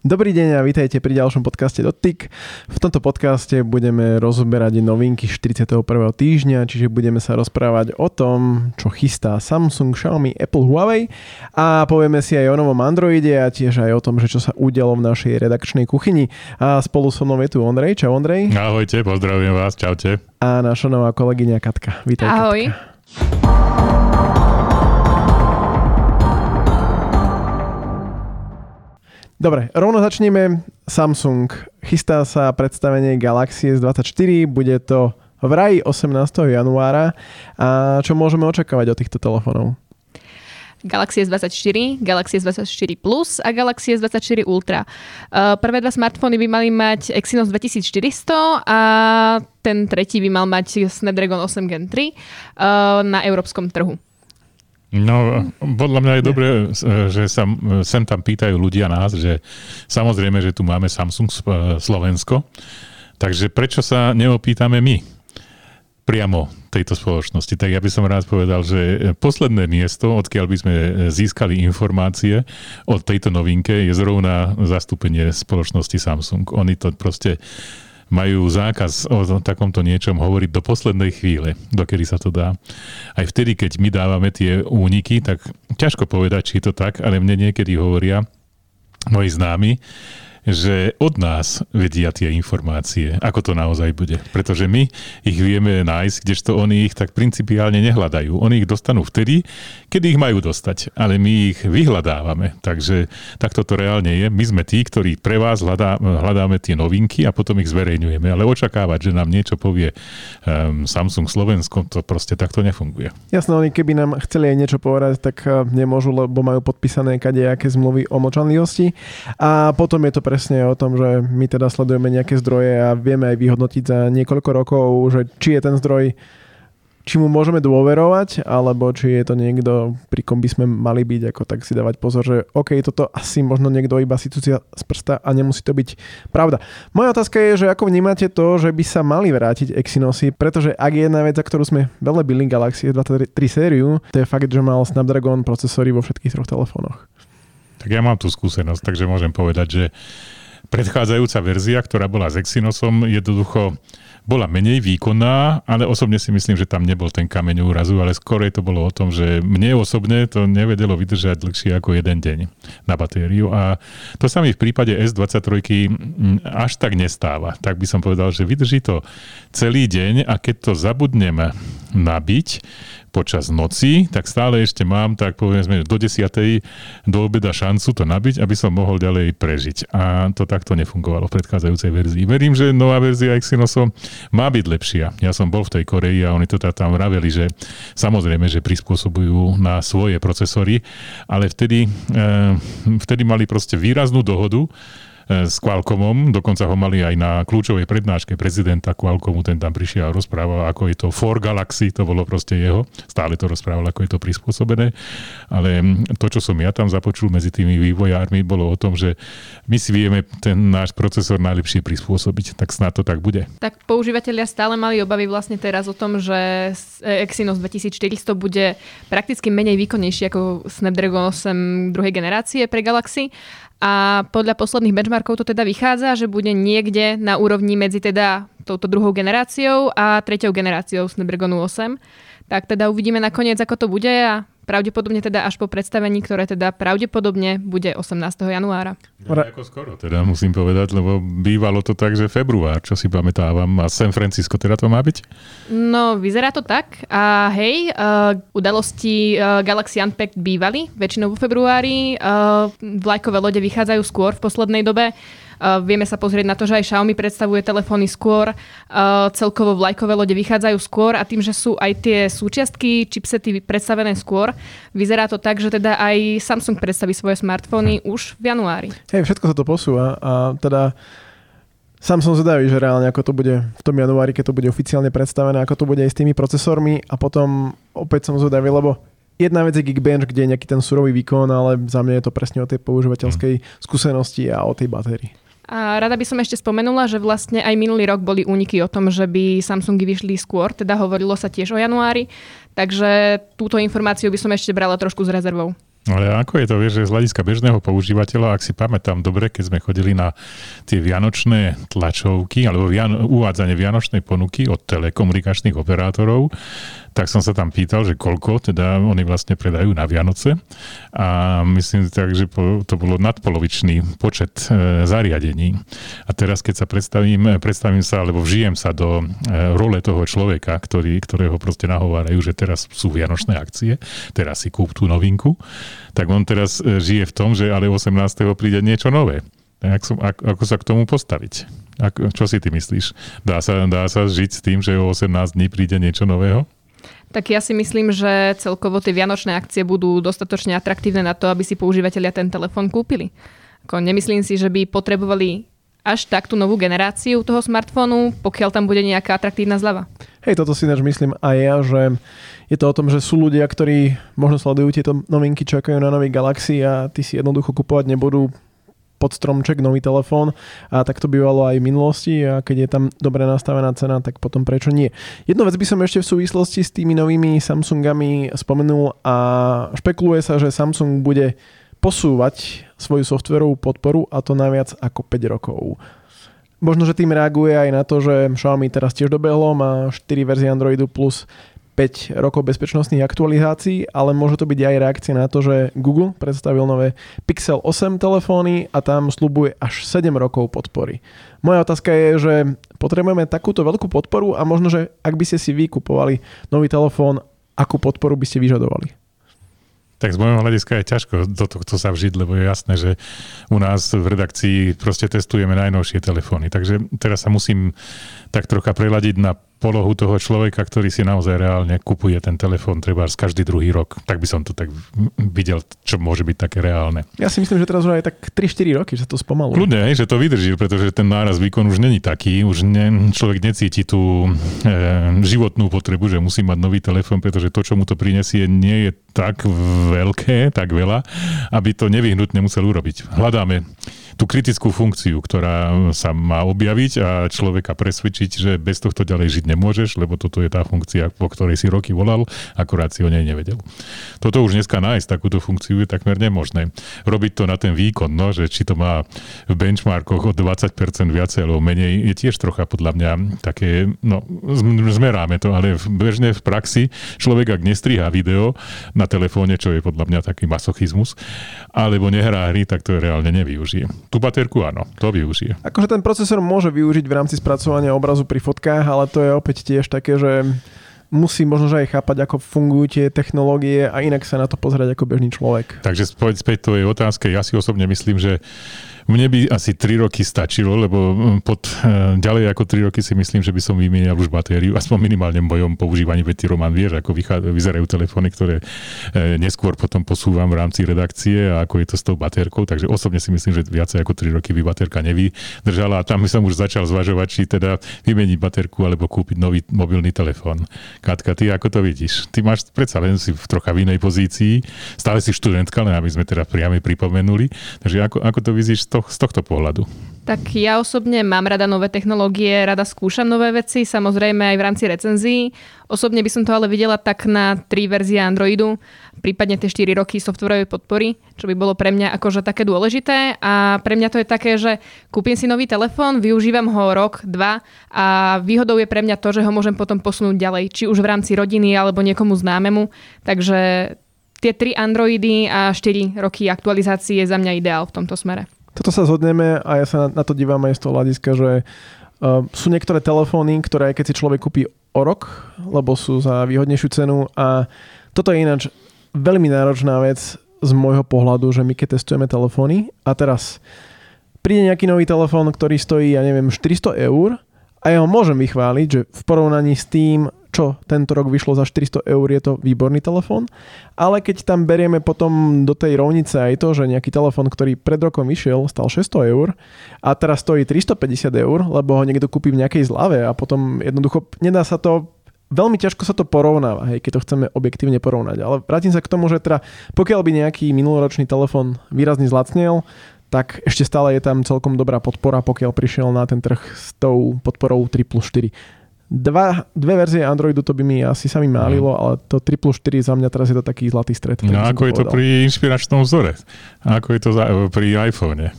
Dobrý deň a vítajte pri ďalšom podcaste Dotyk. V tomto podcaste budeme rozoberať novinky 41. týždňa, čiže budeme sa rozprávať o tom, čo chystá Samsung, Xiaomi, Apple, Huawei a povieme si aj o novom Androide a tiež aj o tom, že čo sa udialo v našej redakčnej kuchyni. A spolu so mnou je tu Ondrej. Čau Ondrej. Ahojte, pozdravujem vás, čaute. A naša nová kolegyňa Katka. Vítaj Ahoj. Katka. Dobre, rovno začneme. Samsung chystá sa predstavenie Galaxy S24, bude to vraj 18. januára. A čo môžeme očakávať od týchto telefónov? Galaxy S24, Galaxy S24 Plus a Galaxy S24 Ultra. Uh, prvé dva smartfóny by mali mať Exynos 2400 a ten tretí by mal mať Snapdragon 8 Gen 3 uh, na európskom trhu. No, podľa mňa je dobré, že sa sem tam pýtajú ľudia nás, že samozrejme, že tu máme Samsung Slovensko, takže prečo sa neopýtame my priamo tejto spoločnosti? Tak ja by som rád povedal, že posledné miesto, odkiaľ by sme získali informácie o tejto novinke, je zrovna zastúpenie spoločnosti Samsung. Oni to proste majú zákaz o takomto niečom hovoriť do poslednej chvíle, dokedy sa to dá. Aj vtedy, keď my dávame tie úniky, tak ťažko povedať, či je to tak, ale mne niekedy hovoria moji známi, že od nás vedia tie informácie, ako to naozaj bude. Pretože my ich vieme nájsť, kdežto oni ich tak principiálne nehľadajú. Oni ich dostanú vtedy, kedy ich majú dostať, ale my ich vyhľadávame. Takže takto to reálne je. My sme tí, ktorí pre vás hľadá, hľadáme tie novinky a potom ich zverejňujeme. Ale očakávať, že nám niečo povie um, Samsung Slovensko, to proste takto nefunguje. Jasné, oni keby nám chceli aj niečo povedať, tak eh, nemôžu, lebo majú podpísané kadejaké zmluvy o mlčanlivosti. A potom je to presne o tom, že my teda sledujeme nejaké zdroje a vieme aj vyhodnotiť za niekoľko rokov, že či je ten zdroj či mu môžeme dôverovať, alebo či je to niekto, pri kom by sme mali byť, ako tak si dávať pozor, že OK, toto asi možno niekto iba si z prsta a nemusí to byť pravda. Moja otázka je, že ako vnímate to, že by sa mali vrátiť Exynosy, pretože ak je jedna vec, za ktorú sme veľmi byli Galaxy 23 sériu, to je fakt, že mal Snapdragon procesory vo všetkých troch telefónoch. Tak ja mám tú skúsenosť, takže môžem povedať, že predchádzajúca verzia, ktorá bola s Exynosom, jednoducho bola menej výkonná, ale osobne si myslím, že tam nebol ten kameň úrazu, ale skôr to bolo o tom, že mne osobne to nevedelo vydržať dlhšie ako jeden deň na batériu a to sa mi v prípade S23 až tak nestáva. Tak by som povedal, že vydrží to celý deň a keď to zabudnem nabiť, počas noci, tak stále ešte mám, tak povedzme, do 10. do obeda šancu to nabiť, aby som mohol ďalej prežiť. A to takto nefungovalo v predchádzajúcej verzii. Verím, že nová verzia Exynosu má byť lepšia. Ja som bol v tej Koreji a oni to tam vraveli, že samozrejme, že prispôsobujú na svoje procesory, ale vtedy, eh, vtedy mali proste výraznú dohodu, s Qualcommom, dokonca ho mali aj na kľúčovej prednáške prezidenta Qualcommu, ten tam prišiel a rozprával, ako je to for Galaxy, to bolo proste jeho, stále to rozprával, ako je to prispôsobené, ale to, čo som ja tam započul medzi tými vývojármi, bolo o tom, že my si vieme ten náš procesor najlepšie prispôsobiť, tak snad to tak bude. Tak používateľia stále mali obavy vlastne teraz o tom, že Exynos 2400 bude prakticky menej výkonnejší ako Snapdragon 8 druhej generácie pre Galaxy a podľa posledných benchmarkov to teda vychádza, že bude niekde na úrovni medzi teda touto druhou generáciou a treťou generáciou Snapdragonu 8. Tak teda uvidíme nakoniec, ako to bude a pravdepodobne teda až po predstavení, ktoré teda pravdepodobne bude 18. januára. No, ako skoro teda musím povedať, lebo bývalo to tak, že február, čo si pamätávam, a San Francisco teda to má byť? No, vyzerá to tak a hej, uh, udalosti uh, Galaxy Unpacked bývali väčšinou vo februári, uh, vlajkové lode vychádzajú skôr v poslednej dobe, Uh, vieme sa pozrieť na to, že aj Xiaomi predstavuje telefóny skôr, uh, celkovo vlajkové lode vychádzajú skôr a tým, že sú aj tie súčiastky, chipsety predstavené skôr, vyzerá to tak, že teda aj Samsung predstaví svoje smartfóny už v januári. Hej, všetko sa to posúva a teda Sám som zvedavý, že reálne ako to bude v tom januári, keď to bude oficiálne predstavené, ako to bude aj s tými procesormi a potom opäť som zvedavý, lebo jedna vec je Geekbench, kde je nejaký ten surový výkon, ale za mňa je to presne o tej používateľskej skúsenosti a o tej batérii. A rada by som ešte spomenula, že vlastne aj minulý rok boli úniky o tom, že by Samsungy vyšli skôr, teda hovorilo sa tiež o januári, takže túto informáciu by som ešte brala trošku s rezervou. Ale ako je to, vieš, že z hľadiska bežného používateľa, ak si pamätám dobre, keď sme chodili na tie vianočné tlačovky alebo viano, uvádzanie vianočnej ponuky od telekomunikačných operátorov, tak som sa tam pýtal, že koľko teda oni vlastne predajú na Vianoce a myslím tak, že to bolo nadpolovičný počet e, zariadení. A teraz, keď sa predstavím, predstavím sa, alebo vžijem sa do e, role toho človeka, ktorý, ktorého proste nahovárajú, že teraz sú vianočné akcie, teraz si kúp tú novinku, tak on teraz e, žije v tom, že ale 18. príde niečo nové. Ak som, ak, ako sa k tomu postaviť? Ako, čo si ty myslíš? Dá sa, dá sa žiť s tým, že o 18 dní príde niečo nového? Tak ja si myslím, že celkovo tie vianočné akcie budú dostatočne atraktívne na to, aby si používateľia ten telefón kúpili. Ako nemyslím si, že by potrebovali až tak tú novú generáciu toho smartfónu, pokiaľ tam bude nejaká atraktívna zľava. Hej, toto si ináč myslím aj ja, že je to o tom, že sú ľudia, ktorí možno sledujú tieto novinky, čakajú na nový Galaxy a ty si jednoducho kupovať nebudú pod stromček nový telefón a tak to bývalo aj v minulosti a keď je tam dobre nastavená cena, tak potom prečo nie. Jednu vec by som ešte v súvislosti s tými novými Samsungami spomenul a špekuluje sa, že Samsung bude posúvať svoju softverovú podporu a to najviac ako 5 rokov. Možno, že tým reaguje aj na to, že Xiaomi teraz tiež dobehlo, má 4 verzie Androidu plus 5 rokov bezpečnostných aktualizácií, ale môže to byť aj reakcia na to, že Google predstavil nové Pixel 8 telefóny a tam slubuje až 7 rokov podpory. Moja otázka je, že potrebujeme takúto veľkú podporu a možno, že ak by ste si vykupovali nový telefón, akú podporu by ste vyžadovali? Tak z môjho hľadiska je ťažko do tohto sa vžiť, lebo je jasné, že u nás v redakcii proste testujeme najnovšie telefóny. Takže teraz sa musím tak trocha preladiť na polohu toho človeka, ktorý si naozaj reálne kupuje ten telefón treba z každý druhý rok. Tak by som to tak videl, čo môže byť také reálne. Ja si myslím, že teraz už aj tak 3-4 roky, že to spomaluje. Kľudne, že to vydrží, pretože ten náraz výkon už není taký, už ne, človek necíti tú e, životnú potrebu, že musí mať nový telefón, pretože to, čo mu to prinesie, nie je tak veľké, tak veľa, aby to nevyhnutne musel urobiť. Hľadáme tú kritickú funkciu, ktorá sa má objaviť a človeka presvedčiť, že bez tohto ďalej žiť nemôžeš, lebo toto je tá funkcia, po ktorej si roky volal, akurát si o nej nevedel. Toto už dneska nájsť takúto funkciu je takmer nemožné. Robiť to na ten výkon, no, že či to má v benchmarkoch o 20% viacej alebo menej, je tiež trocha podľa mňa také, no, zmeráme to, ale bežne v praxi človek, ak nestriha video na telefóne, čo je podľa mňa taký masochizmus, alebo nehrá hry, tak to reálne nevyužije. Tú baterku áno, to využije. Akože ten procesor môže využiť v rámci spracovania obrazu pri fotkách, ale to je opäť tiež také, že musí možno že aj chápať, ako fungujú tie technológie a inak sa na to pozerať ako bežný človek. Takže späť to je otázka. Ja si osobne myslím, že mne by asi 3 roky stačilo, lebo mm, pod e, ďalej ako 3 roky si myslím, že by som vymienial už batériu, aspoň minimálne v mojom používaní, veď ty Roman vieš, ako vyzerajú telefóny, ktoré e, neskôr potom posúvam v rámci redakcie a ako je to s tou batérkou, takže osobne si myslím, že viacej ako 3 roky by baterka nevydržala a tam som už začal zvažovať, či teda vymeniť baterku alebo kúpiť nový mobilný telefón. Katka, ty ako to vidíš? Ty máš predsa len si v trocha v inej pozícii, stále si študentka, len aby sme teda priame pripomenuli, takže ako, ako to vidíš z tohto pohľadu? Tak ja osobne mám rada nové technológie, rada skúšam nové veci, samozrejme aj v rámci recenzií. Osobne by som to ale videla tak na tri verzie Androidu, prípadne tie 4 roky softwarovej podpory, čo by bolo pre mňa akože také dôležité. A pre mňa to je také, že kúpim si nový telefón, využívam ho rok, dva a výhodou je pre mňa to, že ho môžem potom posunúť ďalej, či už v rámci rodiny alebo niekomu známemu. Takže tie tri Androidy a 4 roky aktualizácie je za mňa ideál v tomto smere. Toto sa zhodneme a ja sa na, to dívam aj z toho hľadiska, že uh, sú niektoré telefóny, ktoré keď si človek kúpi o rok, lebo sú za výhodnejšiu cenu a toto je ináč veľmi náročná vec z môjho pohľadu, že my keď testujeme telefóny a teraz príde nejaký nový telefón, ktorý stojí, ja neviem, 400 eur a ja ho môžem vychváliť, že v porovnaní s tým, čo tento rok vyšlo za 400 eur, je to výborný telefón. Ale keď tam berieme potom do tej rovnice aj to, že nejaký telefón, ktorý pred rokom vyšiel, stal 600 eur a teraz stojí 350 eur, lebo ho niekto kúpi v nejakej zlave a potom jednoducho nedá sa to veľmi ťažko sa to porovnáva, hej, keď to chceme objektívne porovnať. Ale vrátim sa k tomu, že teda pokiaľ by nejaký minuloročný telefón výrazne zlacnel, tak ešte stále je tam celkom dobrá podpora, pokiaľ prišiel na ten trh s tou podporou 3 plus 4. Dva, dve verzie Androidu to by mi asi sa mi málilo, ale to 3 plus 4 za mňa teraz je to taký zlatý stred. No ako je to pri inšpiračnom vzore? A ako je to za, pri iPhone?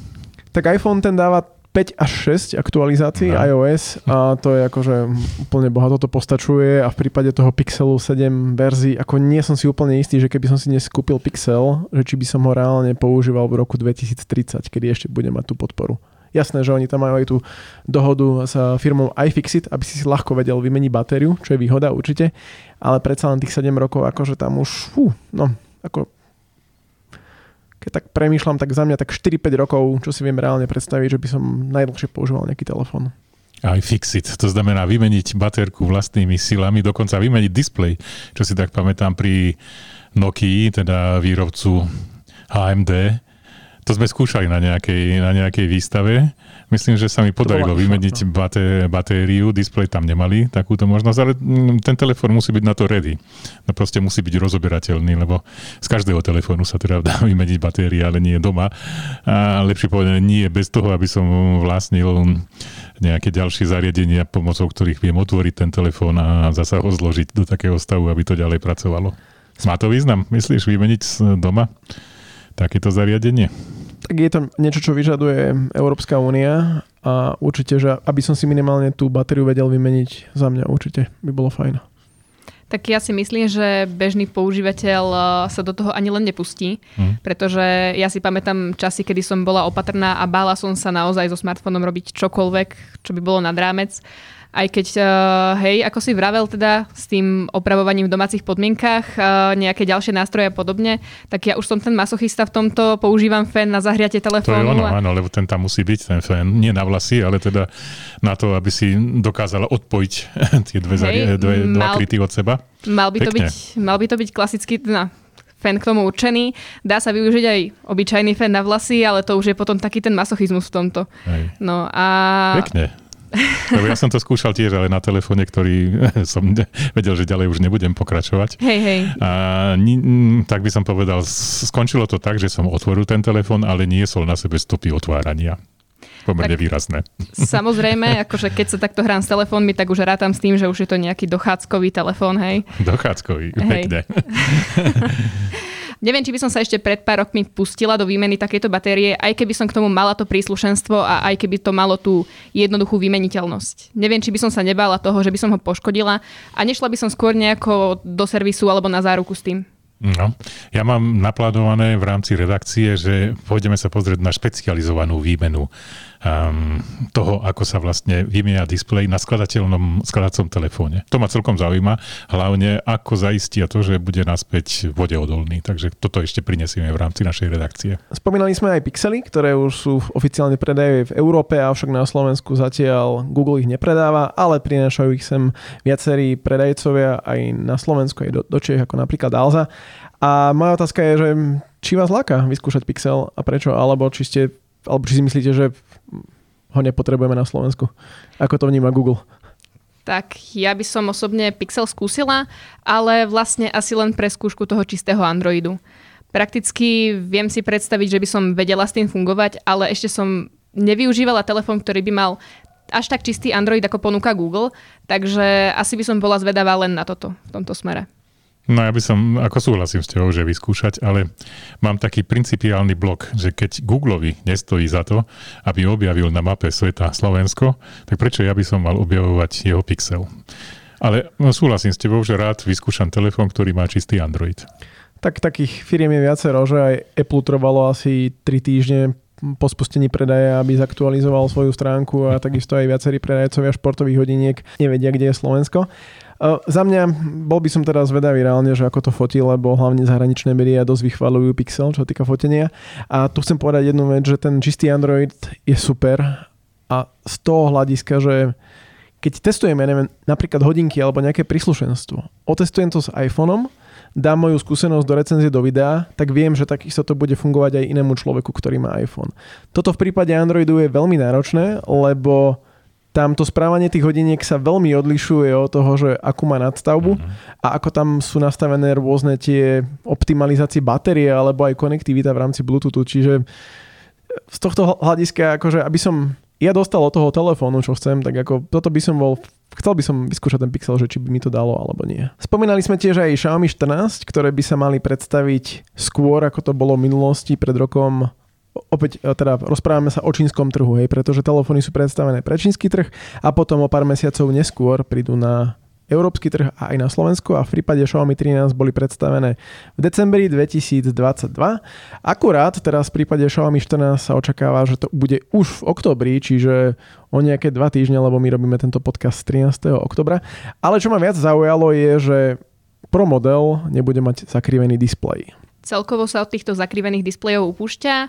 Tak iPhone ten dáva 5 až 6 aktualizácií no. iOS a to je akože úplne bohato to postačuje a v prípade toho Pixelu 7 verzií, ako nie som si úplne istý, že keby som si dnes kúpil Pixel, že či by som ho reálne používal v roku 2030, kedy ešte bude mať tú podporu. Jasné, že oni tam majú aj tú dohodu s firmou iFixit, aby si si ľahko vedel vymeniť batériu, čo je výhoda určite, ale predsa len tých 7 rokov, akože tam už, fú, no, ako keď tak premýšľam, tak za mňa tak 4-5 rokov, čo si viem reálne predstaviť, že by som najdlhšie používal nejaký telefón. Aj fixit, to znamená vymeniť baterku vlastnými silami, dokonca vymeniť displej, čo si tak pamätám pri Nokii, teda výrobcu AMD, to sme skúšali na nejakej, na nejakej výstave. Myslím, že sa mi podarilo vymeniť no. baté, batériu, displej tam nemali takúto možnosť, ale mm, ten telefón musí byť na to ready. No proste musí byť rozoberateľný, lebo z každého telefónu sa teda dá vymeniť batéria, ale nie doma. A lepšie povedané, nie bez toho, aby som vlastnil nejaké ďalšie zariadenia, pomocou ktorých viem otvoriť ten telefón a zasa ho zložiť do takého stavu, aby to ďalej pracovalo. Má to význam, myslíš, vymeniť doma takéto zariadenie? tak je to niečo, čo vyžaduje Európska únia a určite, že aby som si minimálne tú batériu vedel vymeniť za mňa, určite by bolo fajn. Tak ja si myslím, že bežný používateľ uh, sa do toho ani len nepustí, mm. pretože ja si pamätám časy, kedy som bola opatrná a bála som sa naozaj so smartfónom robiť čokoľvek, čo by bolo nad rámec aj keď, uh, hej, ako si vravel teda s tým opravovaním v domácich podmienkach, uh, nejaké ďalšie nástroje a podobne, tak ja už som ten masochista v tomto, používam fén na zahriate telefónu. To je ono, a... áno, lebo ten tam musí byť, ten fén, nie na vlasy, ale teda na to, aby si dokázala odpojiť tie dve, hej, dve, mal, dva kryty od seba. Mal by, to byť, mal by to byť klasický, no, fén k tomu určený. Dá sa využiť aj obyčajný fén na vlasy, ale to už je potom taký ten masochizmus v tomto. Hej. No a... Pekne. Lebo ja som to skúšal tiež, ale na telefóne, ktorý som vedel, že ďalej už nebudem pokračovať. Hej, hej. A, ni, tak by som povedal, skončilo to tak, že som otvoril ten telefón, ale niesol na sebe stopy otvárania pomerne tak, výrazné. Samozrejme, akože keď sa takto hrám s telefónmi, tak už rátam s tým, že už je to nejaký dochádzkový telefón, hej. Dochádzkový, hej. pekne. Neviem, či by som sa ešte pred pár rokmi pustila do výmeny takéto batérie, aj keby som k tomu mala to príslušenstvo a aj keby to malo tú jednoduchú vymeniteľnosť. Neviem, či by som sa nebála toho, že by som ho poškodila a nešla by som skôr nejako do servisu alebo na záruku s tým. No, ja mám naplánované v rámci redakcie, že pôjdeme sa pozrieť na špecializovanú výmenu um, toho, ako sa vlastne vymieňa displej na skladateľnom skladacom telefóne. To ma celkom zaujíma, hlavne ako zaistia to, že bude naspäť vodeodolný. Takže toto ešte prinesieme v rámci našej redakcie. Spomínali sme aj pixely, ktoré už sú oficiálne predajú v Európe, avšak na Slovensku zatiaľ Google ich nepredáva, ale prinášajú ich sem viacerí predajcovia aj na Slovensku, aj do, do Čech, ako napríklad Alza. A moja otázka je, že či vás láka vyskúšať Pixel a prečo, alebo či ste alebo či si myslíte, že ho nepotrebujeme na Slovensku? Ako to vníma Google? Tak ja by som osobne Pixel skúsila, ale vlastne asi len pre skúšku toho čistého Androidu. Prakticky viem si predstaviť, že by som vedela s tým fungovať, ale ešte som nevyužívala telefón, ktorý by mal až tak čistý Android, ako ponúka Google, takže asi by som bola zvedavá len na toto v tomto smere. No ja by som, ako súhlasím s tebou, že vyskúšať, ale mám taký principiálny blok, že keď Googleovi nestojí za to, aby objavil na mape sveta Slovensko, tak prečo ja by som mal objavovať jeho pixel? Ale no, súhlasím s tebou, že rád vyskúšam telefón, ktorý má čistý Android. Tak takých firiem je viacero, že aj Apple trvalo asi 3 týždne po spustení predaja, aby zaktualizoval svoju stránku a takisto aj viacerí predajcovia športových hodiniek nevedia, kde je Slovensko. Uh, za mňa bol by som teda zvedavý reálne, že ako to fotí, lebo hlavne zahraničné médiá dosť vychvalujú Pixel, čo týka fotenia. A tu chcem povedať jednu vec, že ten čistý Android je super a z toho hľadiska, že keď testujeme neviem, napríklad hodinky alebo nejaké príslušenstvo, otestujem to s iPhoneom, dám moju skúsenosť do recenzie do videa, tak viem, že takisto to bude fungovať aj inému človeku, ktorý má iPhone. Toto v prípade Androidu je veľmi náročné, lebo tam to správanie tých hodiniek sa veľmi odlišuje od toho, že akú má nadstavbu a ako tam sú nastavené rôzne tie optimalizácie batérie alebo aj konektivita v rámci Bluetoothu. Čiže z tohto hľadiska, akože aby som ja dostal od toho telefónu, čo chcem, tak ako toto by som bol chcel by som vyskúšať ten Pixel, že či by mi to dalo alebo nie. Spomínali sme tiež aj Xiaomi 14, ktoré by sa mali predstaviť skôr, ako to bolo v minulosti pred rokom opäť e, teda rozprávame sa o čínskom trhu, hej, pretože telefóny sú predstavené pre čínsky trh a potom o pár mesiacov neskôr prídu na európsky trh a aj na Slovensku a v prípade Xiaomi 13 boli predstavené v decembri 2022. Akurát teraz v prípade Xiaomi 14 sa očakáva, že to bude už v oktobri, čiže o nejaké dva týždne, lebo my robíme tento podcast 13. oktobra. Ale čo ma viac zaujalo je, že Pro model nebude mať zakrivený displej. Celkovo sa od týchto zakrivených displejov upúšťa. E,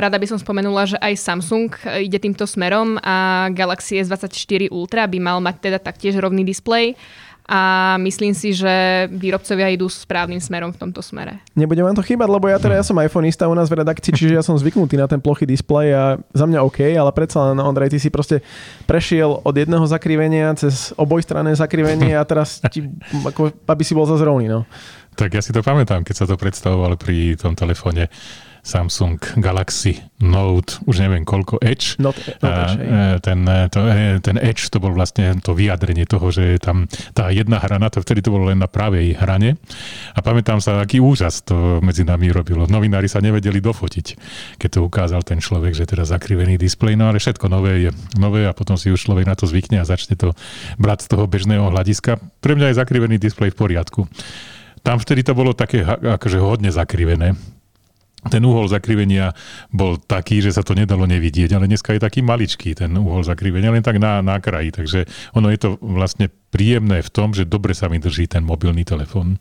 rada by som spomenula, že aj Samsung ide týmto smerom a Galaxy S24 Ultra by mal mať teda taktiež rovný displej a myslím si, že výrobcovia idú správnym smerom v tomto smere. Nebude vám to chýbať, lebo ja teda ja som iPhoneista u nás v redakcii, čiže ja som zvyknutý na ten plochý displej a za mňa OK, ale predsa len Ondrej, ty si proste prešiel od jedného zakrivenia cez obojstranné zakrivenie a teraz ti, ako, aby si bol za rovný, no. Tak ja si to pamätám, keď sa to predstavovalo pri tom telefóne Samsung Galaxy Note, už neviem koľko, Edge. Note, Note Edge ten, to, e, ten Edge to bol vlastne to vyjadrenie toho, že je tam tá jedna hrana, to vtedy to bolo len na pravej hrane. A pamätám sa, aký úžas to medzi nami robilo. Novinári sa nevedeli dofotiť, keď to ukázal ten človek, že teda zakrivený displej, no ale všetko nové je nové a potom si už človek na to zvykne a začne to brať z toho bežného hľadiska. Pre mňa je zakrivený displej v poriadku. Tam vtedy to bolo také akože hodne zakrivené. Ten uhol zakrivenia bol taký, že sa to nedalo nevidieť, ale dneska je taký maličký ten uhol zakrivenia, len tak na, na kraji. Takže ono je to vlastne príjemné v tom, že dobre sa mi drží ten mobilný telefón.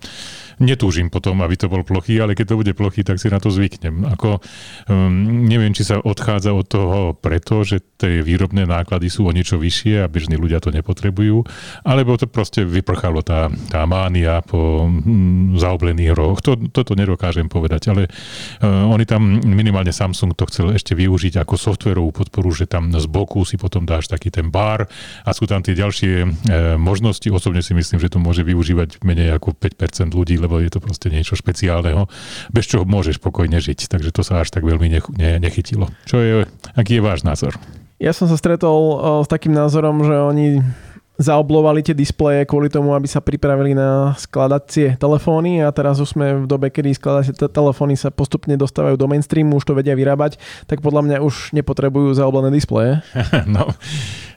Netúžim potom, aby to bol plochý, ale keď to bude plochý, tak si na to zvyknem. Ako, um, neviem, či sa odchádza od toho preto, že tie výrobné náklady sú o niečo vyššie a bežní ľudia to nepotrebujú, alebo to proste vyprchalo tá, tá mánia po um, zaoblených rohoch. To, toto nedokážem povedať, ale uh, oni tam, minimálne Samsung to chcel ešte využiť ako softverovú podporu, že tam z boku si potom dáš taký ten bar a sú tam tie ďalšie možnosti možnosti. Osobne si myslím, že to môže využívať menej ako 5% ľudí, lebo je to proste niečo špeciálneho, bez čoho môžeš spokojne žiť. Takže to sa až tak veľmi nech, ne, nechytilo. Čo je, aký je váš názor? Ja som sa stretol s takým názorom, že oni zaoblovali tie displeje kvôli tomu, aby sa pripravili na skladacie telefóny a teraz už sme v dobe, kedy skladacie telefóny sa postupne dostávajú do mainstreamu, už to vedia vyrábať, tak podľa mňa už nepotrebujú zaoblené displeje. No,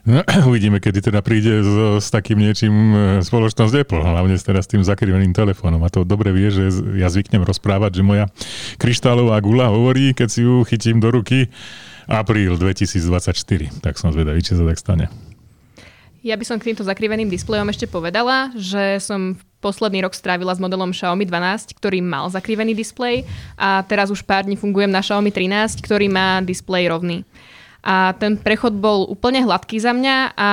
no, uvidíme, kedy teda príde s, s takým niečím e, spoločnosť Apple, hlavne teraz s tým zakriveným telefónom. A to dobre vie, že ja zvyknem rozprávať, že moja kryštálová gula hovorí, keď si ju chytím do ruky, apríl 2024. Tak som zvedavý, či sa tak stane. Ja by som k týmto zakriveným displejom ešte povedala, že som posledný rok strávila s modelom Xiaomi 12, ktorý mal zakrivený displej a teraz už pár dní fungujem na Xiaomi 13, ktorý má displej rovný. A ten prechod bol úplne hladký za mňa a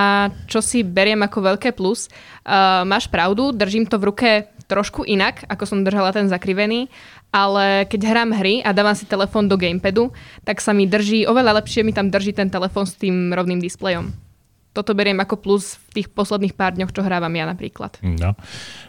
čo si beriem ako veľké plus. Uh, máš pravdu, držím to v ruke trošku inak, ako som držala ten zakrivený, ale keď hrám hry a dávam si telefón do gamepadu, tak sa mi drží, oveľa lepšie mi tam drží ten telefón s tým rovným displejom toto beriem ako plus tých posledných pár dňoch, čo hrávam ja napríklad. No.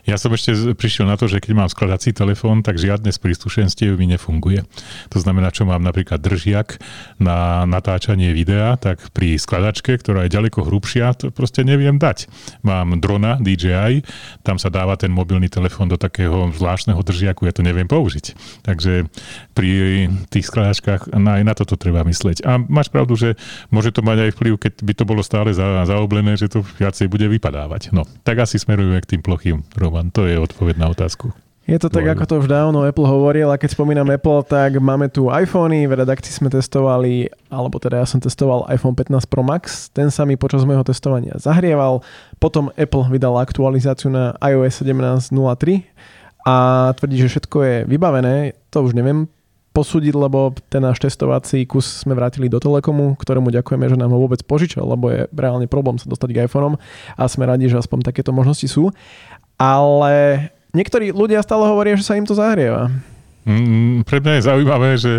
Ja som ešte prišiel na to, že keď mám skladací telefón, tak žiadne z príslušenstiev mi nefunguje. To znamená, čo mám napríklad držiak na natáčanie videa, tak pri skladačke, ktorá je ďaleko hrubšia, to proste neviem dať. Mám drona DJI, tam sa dáva ten mobilný telefón do takého zvláštneho držiaku, ja to neviem použiť. Takže pri tých skladačkách aj na toto treba myslieť. A máš pravdu, že môže to mať aj vplyv, keď by to bolo stále za zaoblené, že to viacej bude vypadávať. No, tak asi smerujeme k tým plochým, Roman. To je odpoveď na otázku. Je to tak, ako to už dávno Apple hovoril a keď spomínam Apple, tak máme tu iPhony, v redakcii sme testovali, alebo teda ja som testoval iPhone 15 Pro Max, ten sa mi počas môjho testovania zahrieval, potom Apple vydal aktualizáciu na iOS 17.03 a tvrdí, že všetko je vybavené, to už neviem posúdiť, lebo ten náš testovací kus sme vrátili do Telekomu, ktorému ďakujeme, že nám ho vôbec požičal, lebo je reálne problém sa dostať k iPhoneom a sme radi, že aspoň takéto možnosti sú. Ale niektorí ľudia stále hovoria, že sa im to zahrieva. Mm, pre mňa je zaujímavé, že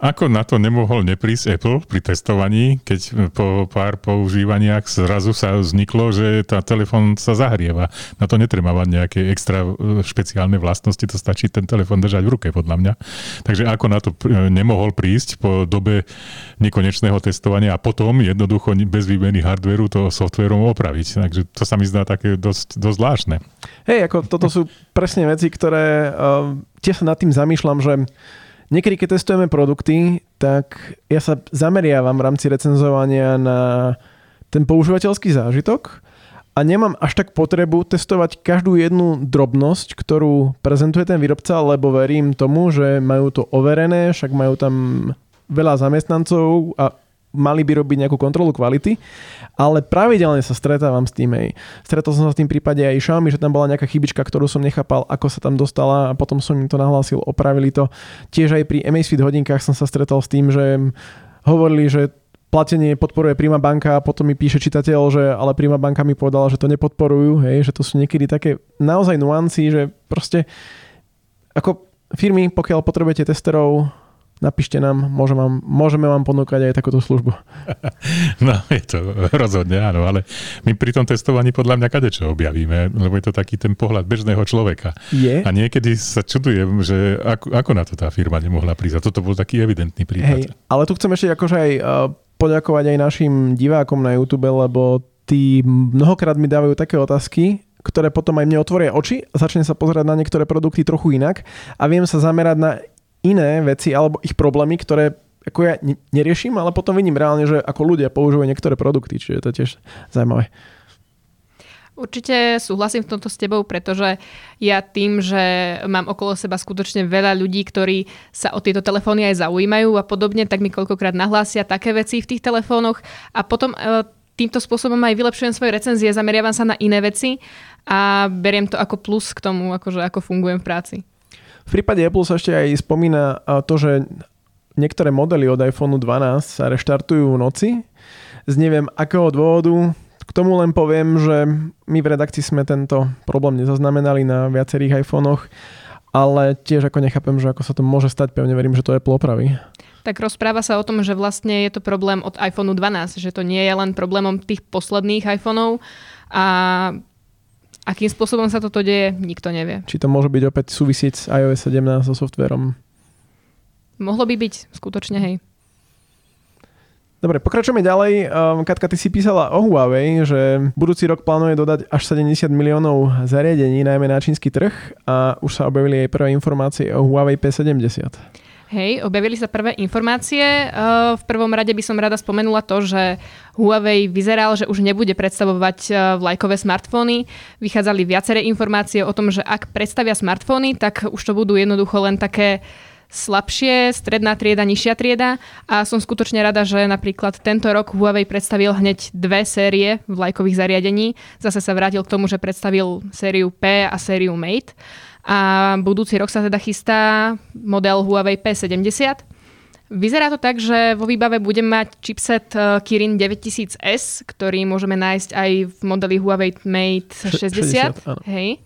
Ako na to nemohol neprísť Apple pri testovaní, keď po pár používaniach zrazu sa vzniklo, že tá telefón sa zahrieva. Na to netreba mať nejaké extra e, špeciálne vlastnosti, to stačí ten telefón držať v ruke, podľa mňa. Takže ako na to e, nemohol prísť po dobe nekonečného testovania a potom jednoducho bez výmeny hardveru to softverom opraviť. Takže to sa mi zdá také dosť, dosť zvláštne. Hej, ako toto sú presne veci, ktoré uh, tiež sa nad tým zamýšľam, že Niekedy, keď testujeme produkty, tak ja sa zameriavam v rámci recenzovania na ten používateľský zážitok a nemám až tak potrebu testovať každú jednu drobnosť, ktorú prezentuje ten výrobca, lebo verím tomu, že majú to overené, však majú tam veľa zamestnancov a mali by robiť nejakú kontrolu kvality, ale pravidelne sa stretávam s tým. Aj. Stretol som sa s tým prípade aj Xiaomi, že tam bola nejaká chybička, ktorú som nechápal, ako sa tam dostala a potom som im to nahlásil, opravili to. Tiež aj pri Amazfit hodinkách som sa stretol s tým, že hovorili, že platenie podporuje Prima banka a potom mi píše čitateľ, že ale Prima banka mi povedala, že to nepodporujú, hej, že to sú niekedy také naozaj nuancy, že proste ako firmy, pokiaľ potrebujete testerov, napíšte nám, môžem vám, môžeme vám ponúkať aj takúto službu. No, je to rozhodne áno, ale my pri tom testovaní podľa mňa kadečo objavíme, lebo je to taký ten pohľad bežného človeka. Je? A niekedy sa čudujem, že ako, ako na to tá firma nemohla prísť. A toto bol taký evidentný prípad. Hej, ale tu chcem ešte akože aj uh, poďakovať aj našim divákom na YouTube, lebo tí mnohokrát mi dávajú také otázky, ktoré potom aj mne otvoria oči a začne sa pozerať na niektoré produkty trochu inak a viem sa zamerať na iné veci alebo ich problémy, ktoré ako ja neriešim, ale potom vidím reálne, že ako ľudia používajú niektoré produkty, čiže to je tiež zaujímavé. Určite súhlasím v tomto s tebou, pretože ja tým, že mám okolo seba skutočne veľa ľudí, ktorí sa o tieto telefóny aj zaujímajú a podobne, tak mi koľkokrát nahlásia také veci v tých telefónoch a potom e, týmto spôsobom aj vylepšujem svoje recenzie, zameriavam sa na iné veci a beriem to ako plus k tomu, akože ako fungujem v práci. V prípade Apple sa ešte aj spomína to, že niektoré modely od iPhone 12 sa reštartujú v noci. Z neviem akého dôvodu. K tomu len poviem, že my v redakcii sme tento problém nezaznamenali na viacerých iPhonech, ale tiež ako nechápem, že ako sa to môže stať, pevne verím, že to Apple opraví. Tak rozpráva sa o tom, že vlastne je to problém od iPhone 12, že to nie je len problémom tých posledných iPhoneov a Akým spôsobom sa toto deje, nikto nevie. Či to môže byť opäť súvisieť s iOS 17 so softverom? Mohlo by byť, skutočne hej. Dobre, pokračujeme ďalej. Um, Katka, ty si písala o Huawei, že budúci rok plánuje dodať až 70 miliónov zariadení, najmä na čínsky trh a už sa objavili aj prvé informácie o Huawei P70. Hej, objavili sa prvé informácie. Uh, v prvom rade by som rada spomenula to, že Huawei vyzeral, že už nebude predstavovať uh, vlajkové smartfóny. Vychádzali viaceré informácie o tom, že ak predstavia smartfóny, tak už to budú jednoducho len také slabšie, stredná trieda, nižšia trieda a som skutočne rada, že napríklad tento rok Huawei predstavil hneď dve série vlajkových zariadení. Zase sa vrátil k tomu, že predstavil sériu P a sériu Mate a budúci rok sa teda chystá model Huawei P70. Vyzerá to tak, že vo výbave budeme mať chipset e, Kirin 9000S, ktorý môžeme nájsť aj v modeli Huawei Mate 60. 60 Hej.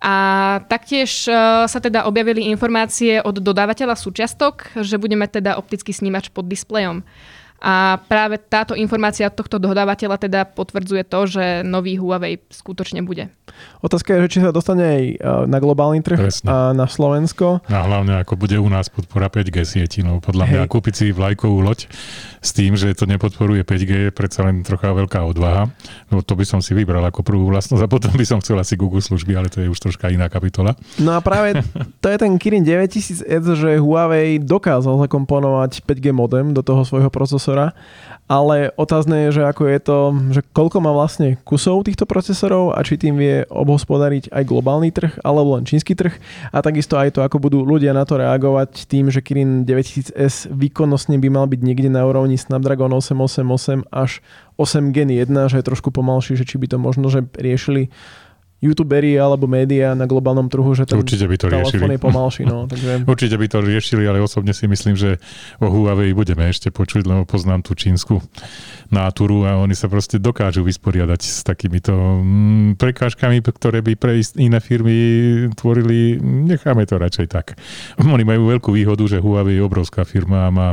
A taktiež uh, sa teda objavili informácie od dodávateľa súčiastok, že budeme teda optický snímač pod displejom. A práve táto informácia od tohto dodávateľa teda potvrdzuje to, že nový Huawei skutočne bude. Otázka je, že či sa dostane aj e, na globálny trh Presne. a na Slovensko. A hlavne ako bude u nás podpora 5G sieti. No podľa Hej. mňa kúpiť si vlajkovú loď s tým, že to nepodporuje 5G, je predsa len trocha veľká odvaha. No to by som si vybral ako prvú vlastnosť a potom by som chcel asi Google služby, ale to je už troška iná kapitola. No a práve to je ten Kirin 9000 že Huawei dokázal zakomponovať 5G modem do toho svojho procesora ale otázne je, že ako je to, že koľko má vlastne kusov týchto procesorov a či tým vie obhospodariť aj globálny trh alebo len čínsky trh. A takisto aj to, ako budú ľudia na to reagovať tým, že Kirin 9000S výkonnostne by mal byť niekde na úrovni Snapdragon 888 až 8 Gen 1, že je trošku pomalší, že či by to možno že riešili youtuberi alebo médiá na globálnom trhu, že ten Určite by to riešili. je pomalší. No, takže... Určite by to riešili, ale osobne si myslím, že o Huawei budeme ešte počuť, lebo poznám tú čínsku náturu a oni sa proste dokážu vysporiadať s takýmito mm, prekážkami, ktoré by pre iné firmy tvorili. Necháme to radšej tak. Oni majú veľkú výhodu, že Huawei je obrovská firma a má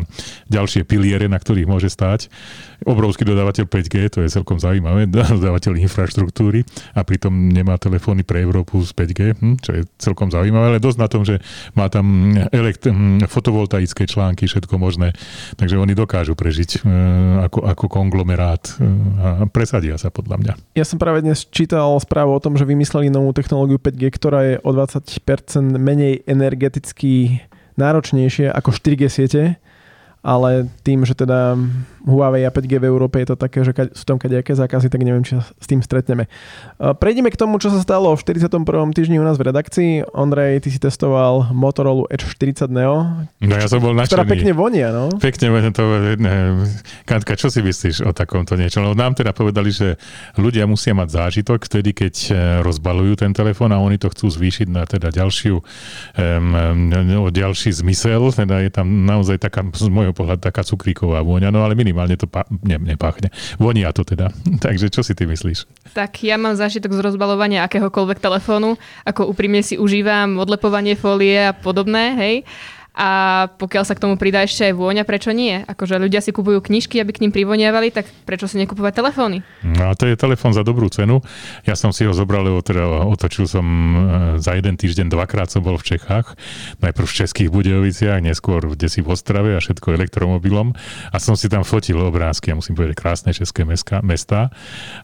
ďalšie piliere, na ktorých môže stáť. Obrovský dodávateľ 5G, to je celkom zaujímavé, dodávateľ infraštruktúry a pritom nemá telefóny pre Európu z 5G, hm, čo je celkom zaujímavé, ale dosť na tom, že má tam elekt- hm, fotovoltaické články, všetko možné, takže oni dokážu prežiť e, ako, ako konglomerát e, a presadia sa podľa mňa. Ja som práve dnes čítal správu o tom, že vymysleli novú technológiu 5G, ktorá je o 20% menej energeticky náročnejšie ako 4G siete, ale tým, že teda Huawei a 5G v Európe je to také, že sú tam kadejaké zákazy, tak neviem, či sa s tým stretneme. Uh, Prejdeme k tomu, čo sa stalo v 41. týždni u nás v redakcii. Ondrej, ty si testoval Motorola Edge 40 Neo, No ja som bol ktorá nadšený. pekne vonia, no. Pekne, to, ne, Katka, čo si myslíš o takomto niečo? Lebo nám teda povedali, že ľudia musia mať zážitok vtedy, keď e, rozbalujú ten telefón a oni to chcú zvýšiť na teda ďalšiu, um, ďalší zmysel. Teda je tam naozaj taká, z môjho pohľadu, taká cukríková vôňa, no ale minimálne to pá- ne, nepáchne. Vonia to teda. Takže čo si ty myslíš? Tak ja mám zážitok z rozbalovania akéhokoľvek telefónu, ako úprimne si užívam odlepovanie fólie a podobné, hej. A pokiaľ sa k tomu pridá ešte aj vôňa, prečo nie? Akože ľudia si kupujú knižky, aby k ním privoniavali, tak prečo si nekupovať telefóny? No a to je telefón za dobrú cenu. Ja som si ho zobral, lebo teda otočil som e, za jeden týždeň, dvakrát som bol v Čechách. Najprv v Českých Budejoviciach, neskôr kde si v Ostrave a všetko elektromobilom. A som si tam fotil obrázky, ja musím povedať, krásne české meska, mesta.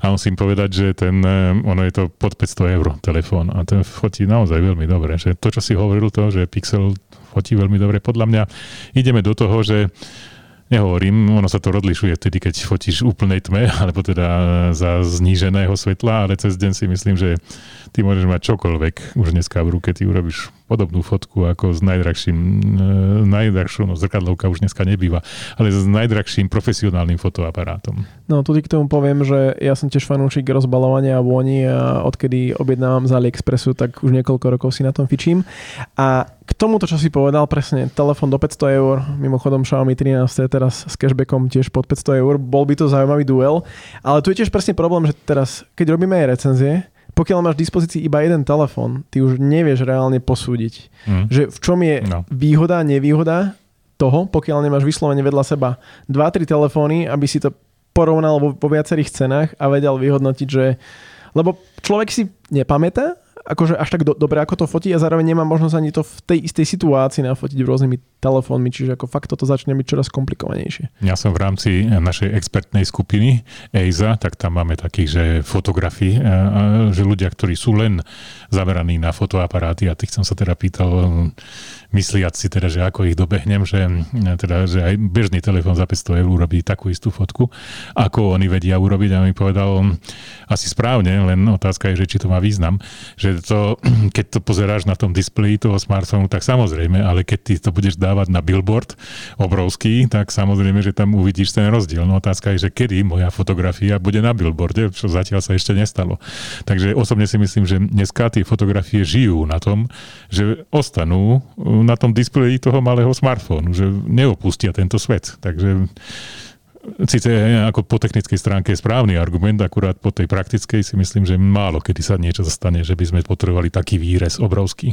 A musím povedať, že ten, e, ono je to pod 500 eur telefón a ten fotí naozaj veľmi dobre. Že to, čo si hovoril, to, že Pixel fotí veľmi dobre, podľa mňa ideme do toho, že Nehovorím, ono sa to odlišuje vtedy, keď fotíš úplnej tme, alebo teda za zníženého svetla, ale cez deň si myslím, že ty môžeš mať čokoľvek už dneska v ruke, ty urobíš podobnú fotku ako s najdrahším, e, najdrahšou, no zrkadlovka už dneska nebýva, ale s najdrahším profesionálnym fotoaparátom. No tu k tomu poviem, že ja som tiež fanúšik rozbalovania a vôni a odkedy objednávam z AliExpressu, tak už niekoľko rokov si na tom fičím. A k tomuto, čo si povedal, presne, telefón do 500 eur, mimochodom Xiaomi 13 je teraz s cashbackom tiež pod 500 eur, bol by to zaujímavý duel, ale tu je tiež presne problém, že teraz, keď robíme aj recenzie, pokiaľ máš v dispozícii iba jeden telefón, ty už nevieš reálne posúdiť, Hm. že v čom je No. výhoda, nevýhoda toho, pokiaľ nemáš vyslovene vedľa seba 2-3 telefóny, aby si to porovnal vo, vo viacerých cenách a vedel vyhodnotiť, že... Lebo človek si nepamätá, akože až tak do, dobre, ako to fotí a zároveň nemá možnosť ani to v tej istej situácii nafotiť rôznymi telefónmi, čiže ako fakt toto začne byť čoraz komplikovanejšie. Ja som v rámci našej expertnej skupiny EISA, tak tam máme takých, že fotografii, e, že ľudia, ktorí sú len zameraní na fotoaparáty a tých som sa teda pýtal, mysliac si teda, že ako ich dobehnem, že, e, teda, že aj bežný telefón za 500 eur urobí takú istú fotku, ako oni vedia urobiť a mi povedal asi správne, len otázka je, že či to má význam, že to, keď to pozeráš na tom displeji toho smartfónu, tak samozrejme, ale keď ty to budeš dávať na billboard obrovský, tak samozrejme, že tam uvidíš ten rozdiel. No otázka je, že kedy moja fotografia bude na billboarde, čo zatiaľ sa ešte nestalo. Takže osobne si myslím, že dneska tie fotografie žijú na tom, že ostanú na tom displeji toho malého smartfónu, že neopustia tento svet. Takže Sice ako po technickej stránke je správny argument, akurát po tej praktickej si myslím, že málo kedy sa niečo zastane, že by sme potrebovali taký výrez obrovský.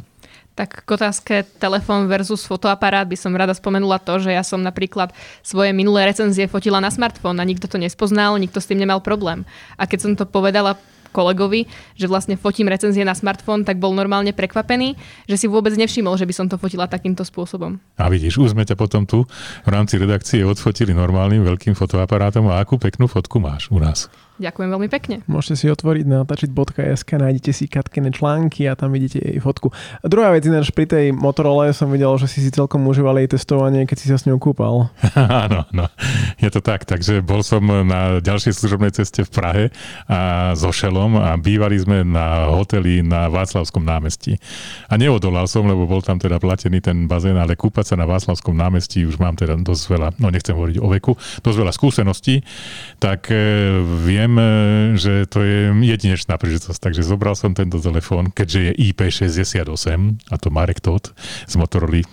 Tak k otázke telefón versus fotoaparát by som rada spomenula to, že ja som napríklad svoje minulé recenzie fotila na smartfón a nikto to nespoznal, nikto s tým nemal problém. A keď som to povedala kolegovi, že vlastne fotím recenzie na smartfón, tak bol normálne prekvapený, že si vôbec nevšimol, že by som to fotila takýmto spôsobom. A vidíš, už sme ťa potom tu v rámci redakcie odfotili normálnym veľkým fotoaparátom a akú peknú fotku máš u nás. Ďakujem veľmi pekne. Môžete si otvoriť na tačit.sk, nájdete si Katkene články a tam vidíte jej fotku. A druhá vec ináč pri tej Motorola som videl, že si si celkom užíval jej testovanie, keď si sa s ňou kúpal. Áno, no, je to tak. Takže bol som na ďalšej služobnej ceste v Prahe a so Šelom a bývali sme na hoteli na Václavskom námestí. A neodolal som, lebo bol tam teda platený ten bazén, ale kúpať sa na Václavskom námestí už mám teda dosť veľa, no nechcem hovoriť o veku, dosť veľa skúseností, tak e, viem, viem, e, že to je jedinečná príležitosť, takže zobral som tento telefón, keďže je IP68, a to Marek Todd z Motorola.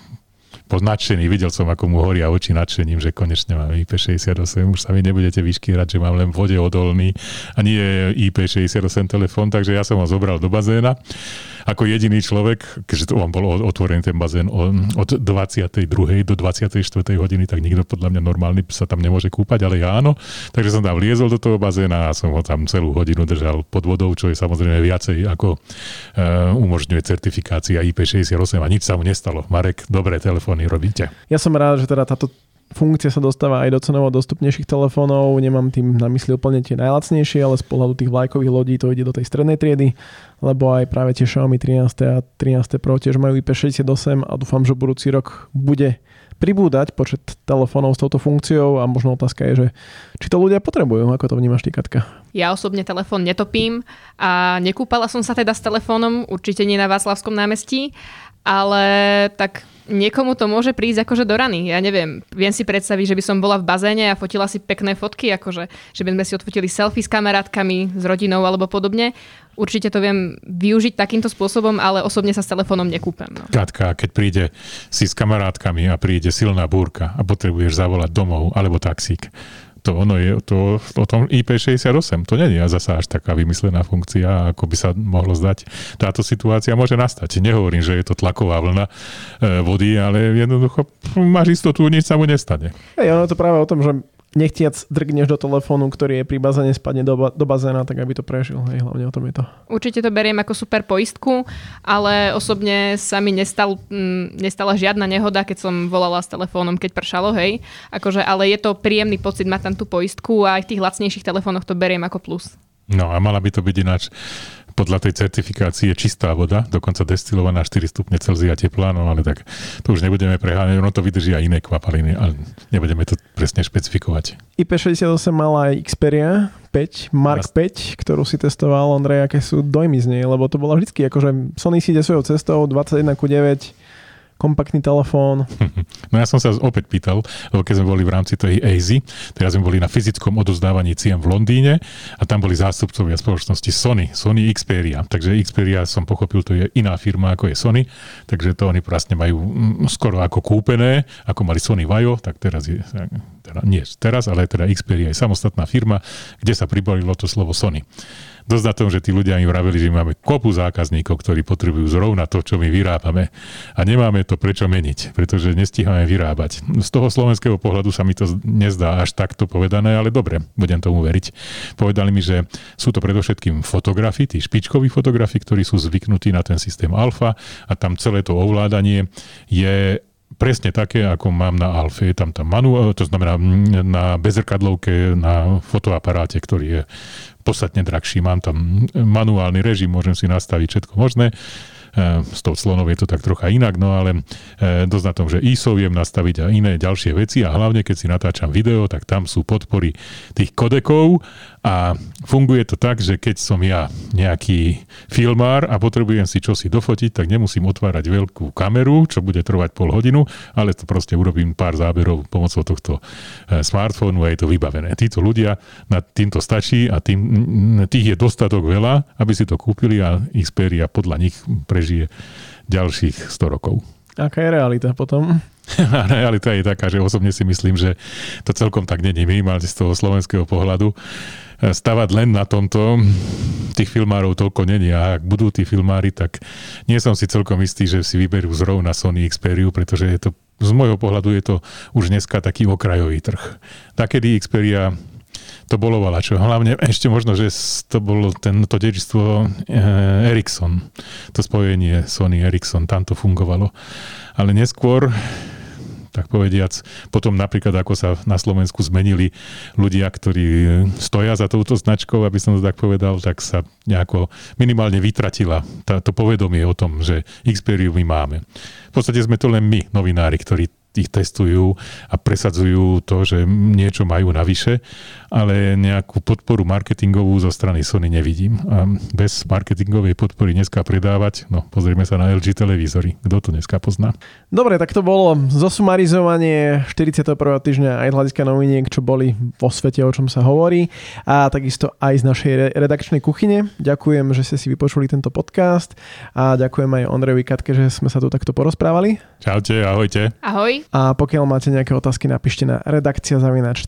Nadšený, videl som, ako mu horia oči nadšením, že konečne mám IP68, už sa mi nebudete vyškýrať, že mám len vode odolný a nie IP68 telefón, takže ja som ho zobral do bazéna ako jediný človek, keďže to on bol otvorený ten bazén od 22. do 24. hodiny, tak nikto podľa mňa normálny sa tam nemôže kúpať, ale ja áno. Takže som tam vliezol do toho bazéna a som ho tam celú hodinu držal pod vodou, čo je samozrejme viacej ako uh, umožňuje certifikácia IP68 a nič sa mu nestalo. Marek, dobré telefóny robíte. Ja som rád, že teda táto funkcia sa dostáva aj do cenovo dostupnejších telefónov. Nemám tým na mysli úplne tie najlacnejšie, ale z pohľadu tých vlajkových lodí to ide do tej strednej triedy, lebo aj práve tie Xiaomi 13 a 13 Pro tiež majú IP68 a dúfam, že budúci rok bude pribúdať počet telefónov s touto funkciou a možno otázka je, že či to ľudia potrebujú, ako to vnímaš ty, Katka? Ja osobne telefón netopím a nekúpala som sa teda s telefónom, určite nie na Václavskom námestí, ale tak niekomu to môže prísť akože do rany. Ja neviem, viem si predstaviť, že by som bola v bazéne a fotila si pekné fotky, akože, že by sme si odfotili selfie s kamarátkami, s rodinou alebo podobne. Určite to viem využiť takýmto spôsobom, ale osobne sa s telefónom nekúpem. No. Katka, keď príde si s kamarátkami a príde silná búrka a potrebuješ zavolať domov alebo taxík, to ono je to, o tom IP68. To nie je zasa až taká vymyslená funkcia, ako by sa mohlo zdať. Táto situácia môže nastať. Nehovorím, že je to tlaková vlna e, vody, ale jednoducho máš istotu, nič sa mu nestane. Hej, ono to práve o tom, že nechtiac drgneš do telefónu, ktorý je pri bazéne, spadne do, do bazéna, tak aby to prežil. Hej, hlavne o tom je to. Určite to beriem ako super poistku, ale osobne sa mi nestal, m, mm, nestala žiadna nehoda, keď som volala s telefónom, keď pršalo, hej. Akože, ale je to príjemný pocit mať tam tú poistku a aj v tých lacnejších telefónoch to beriem ako plus. No a mala by to byť ináč podľa tej certifikácie čistá voda, dokonca destilovaná 4 stupne Celzia teplá, no ale tak to už nebudeme preháňať, ono to vydrží aj iné kvapaliny, ale nebudeme to presne špecifikovať. IP68 mala aj Xperia 5, Mark 5, ktorú si testoval, Ondrej, aké sú dojmy z nej, lebo to bola vždycky akože Sony si ide svojou cestou 21 ku 9, kompaktný telefón. No ja som sa opäť pýtal, lebo keď sme boli v rámci tej AZ, teraz sme boli na fyzickom odozdávaní cien v Londýne a tam boli zástupcovia spoločnosti Sony, Sony Xperia. Takže Xperia som pochopil, to je iná firma ako je Sony, takže to oni vlastne majú mm, skoro ako kúpené, ako mali Sony Vajo, tak teraz je, teda, nie teraz, ale teda Xperia je samostatná firma, kde sa pribalilo to slovo Sony dosť na tom, že tí ľudia im vraveli, že máme kopu zákazníkov, ktorí potrebujú zrovna to, čo my vyrábame. A nemáme to prečo meniť, pretože nestíhame vyrábať. Z toho slovenského pohľadu sa mi to nezdá až takto povedané, ale dobre, budem tomu veriť. Povedali mi, že sú to predovšetkým fotografi, tí špičkoví fotografi, ktorí sú zvyknutí na ten systém alfa a tam celé to ovládanie je presne také, ako mám na Alfe. Je tam tá manuál, to znamená na bezrkadlovke, na fotoaparáte, ktorý je podstatne drahší. Mám tam manuálny režim, môžem si nastaviť všetko možné. E, s tou slonou je to tak trocha inak, no ale e, dosť na tom, že ISO viem nastaviť a iné ďalšie veci a hlavne keď si natáčam video, tak tam sú podpory tých kodekov a funguje to tak, že keď som ja nejaký filmár a potrebujem si čosi dofotiť, tak nemusím otvárať veľkú kameru, čo bude trvať pol hodinu, ale to proste urobím pár záberov pomocou tohto e, smartfónu a je to vybavené. Títo ľudia, na týmto stačí a tým, tých je dostatok veľa, aby si to kúpili a Xperia podľa nich prežije ďalších 100 rokov. Aká je realita potom? realita je taká, že osobne si myslím, že to celkom tak není minimálne z toho slovenského pohľadu. Stavať len na tomto, tých filmárov toľko není a ak budú tí filmári, tak nie som si celkom istý, že si vyberú zrovna Sony Xperiu, pretože je to, z môjho pohľadu je to už dneska taký okrajový trh. Takedy Xperia to bolo čo. Hlavne ešte možno, že to bolo ten, to dedičstvo eh, Ericsson, to spojenie Sony Ericsson, tam to fungovalo. Ale neskôr tak povediac. Potom napríklad, ako sa na Slovensku zmenili ľudia, ktorí stoja za touto značkou, aby som to tak povedal, tak sa nejako minimálne vytratila to povedomie o tom, že Xperiu my máme. V podstate sme to len my, novinári, ktorí ich testujú a presadzujú to, že niečo majú navyše, ale nejakú podporu marketingovú zo strany Sony nevidím. A bez marketingovej podpory dneska predávať, no pozrieme sa na LG televízory. Kto to dneska pozná? Dobre, tak to bolo zosumarizovanie 41. týždňa aj z hľadiska noviniek, čo boli vo svete, o čom sa hovorí a takisto aj z našej redakčnej kuchyne. Ďakujem, že ste si vypočuli tento podcast a ďakujem aj Ondrejovi Katke, že sme sa tu takto porozprávali. Čaute, ahojte. Ahoj. A pokiaľ máte nejaké otázky, napíšte na redakcia zavinač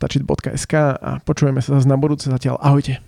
a počujeme sa zase na budúce. Zatiaľ ahojte.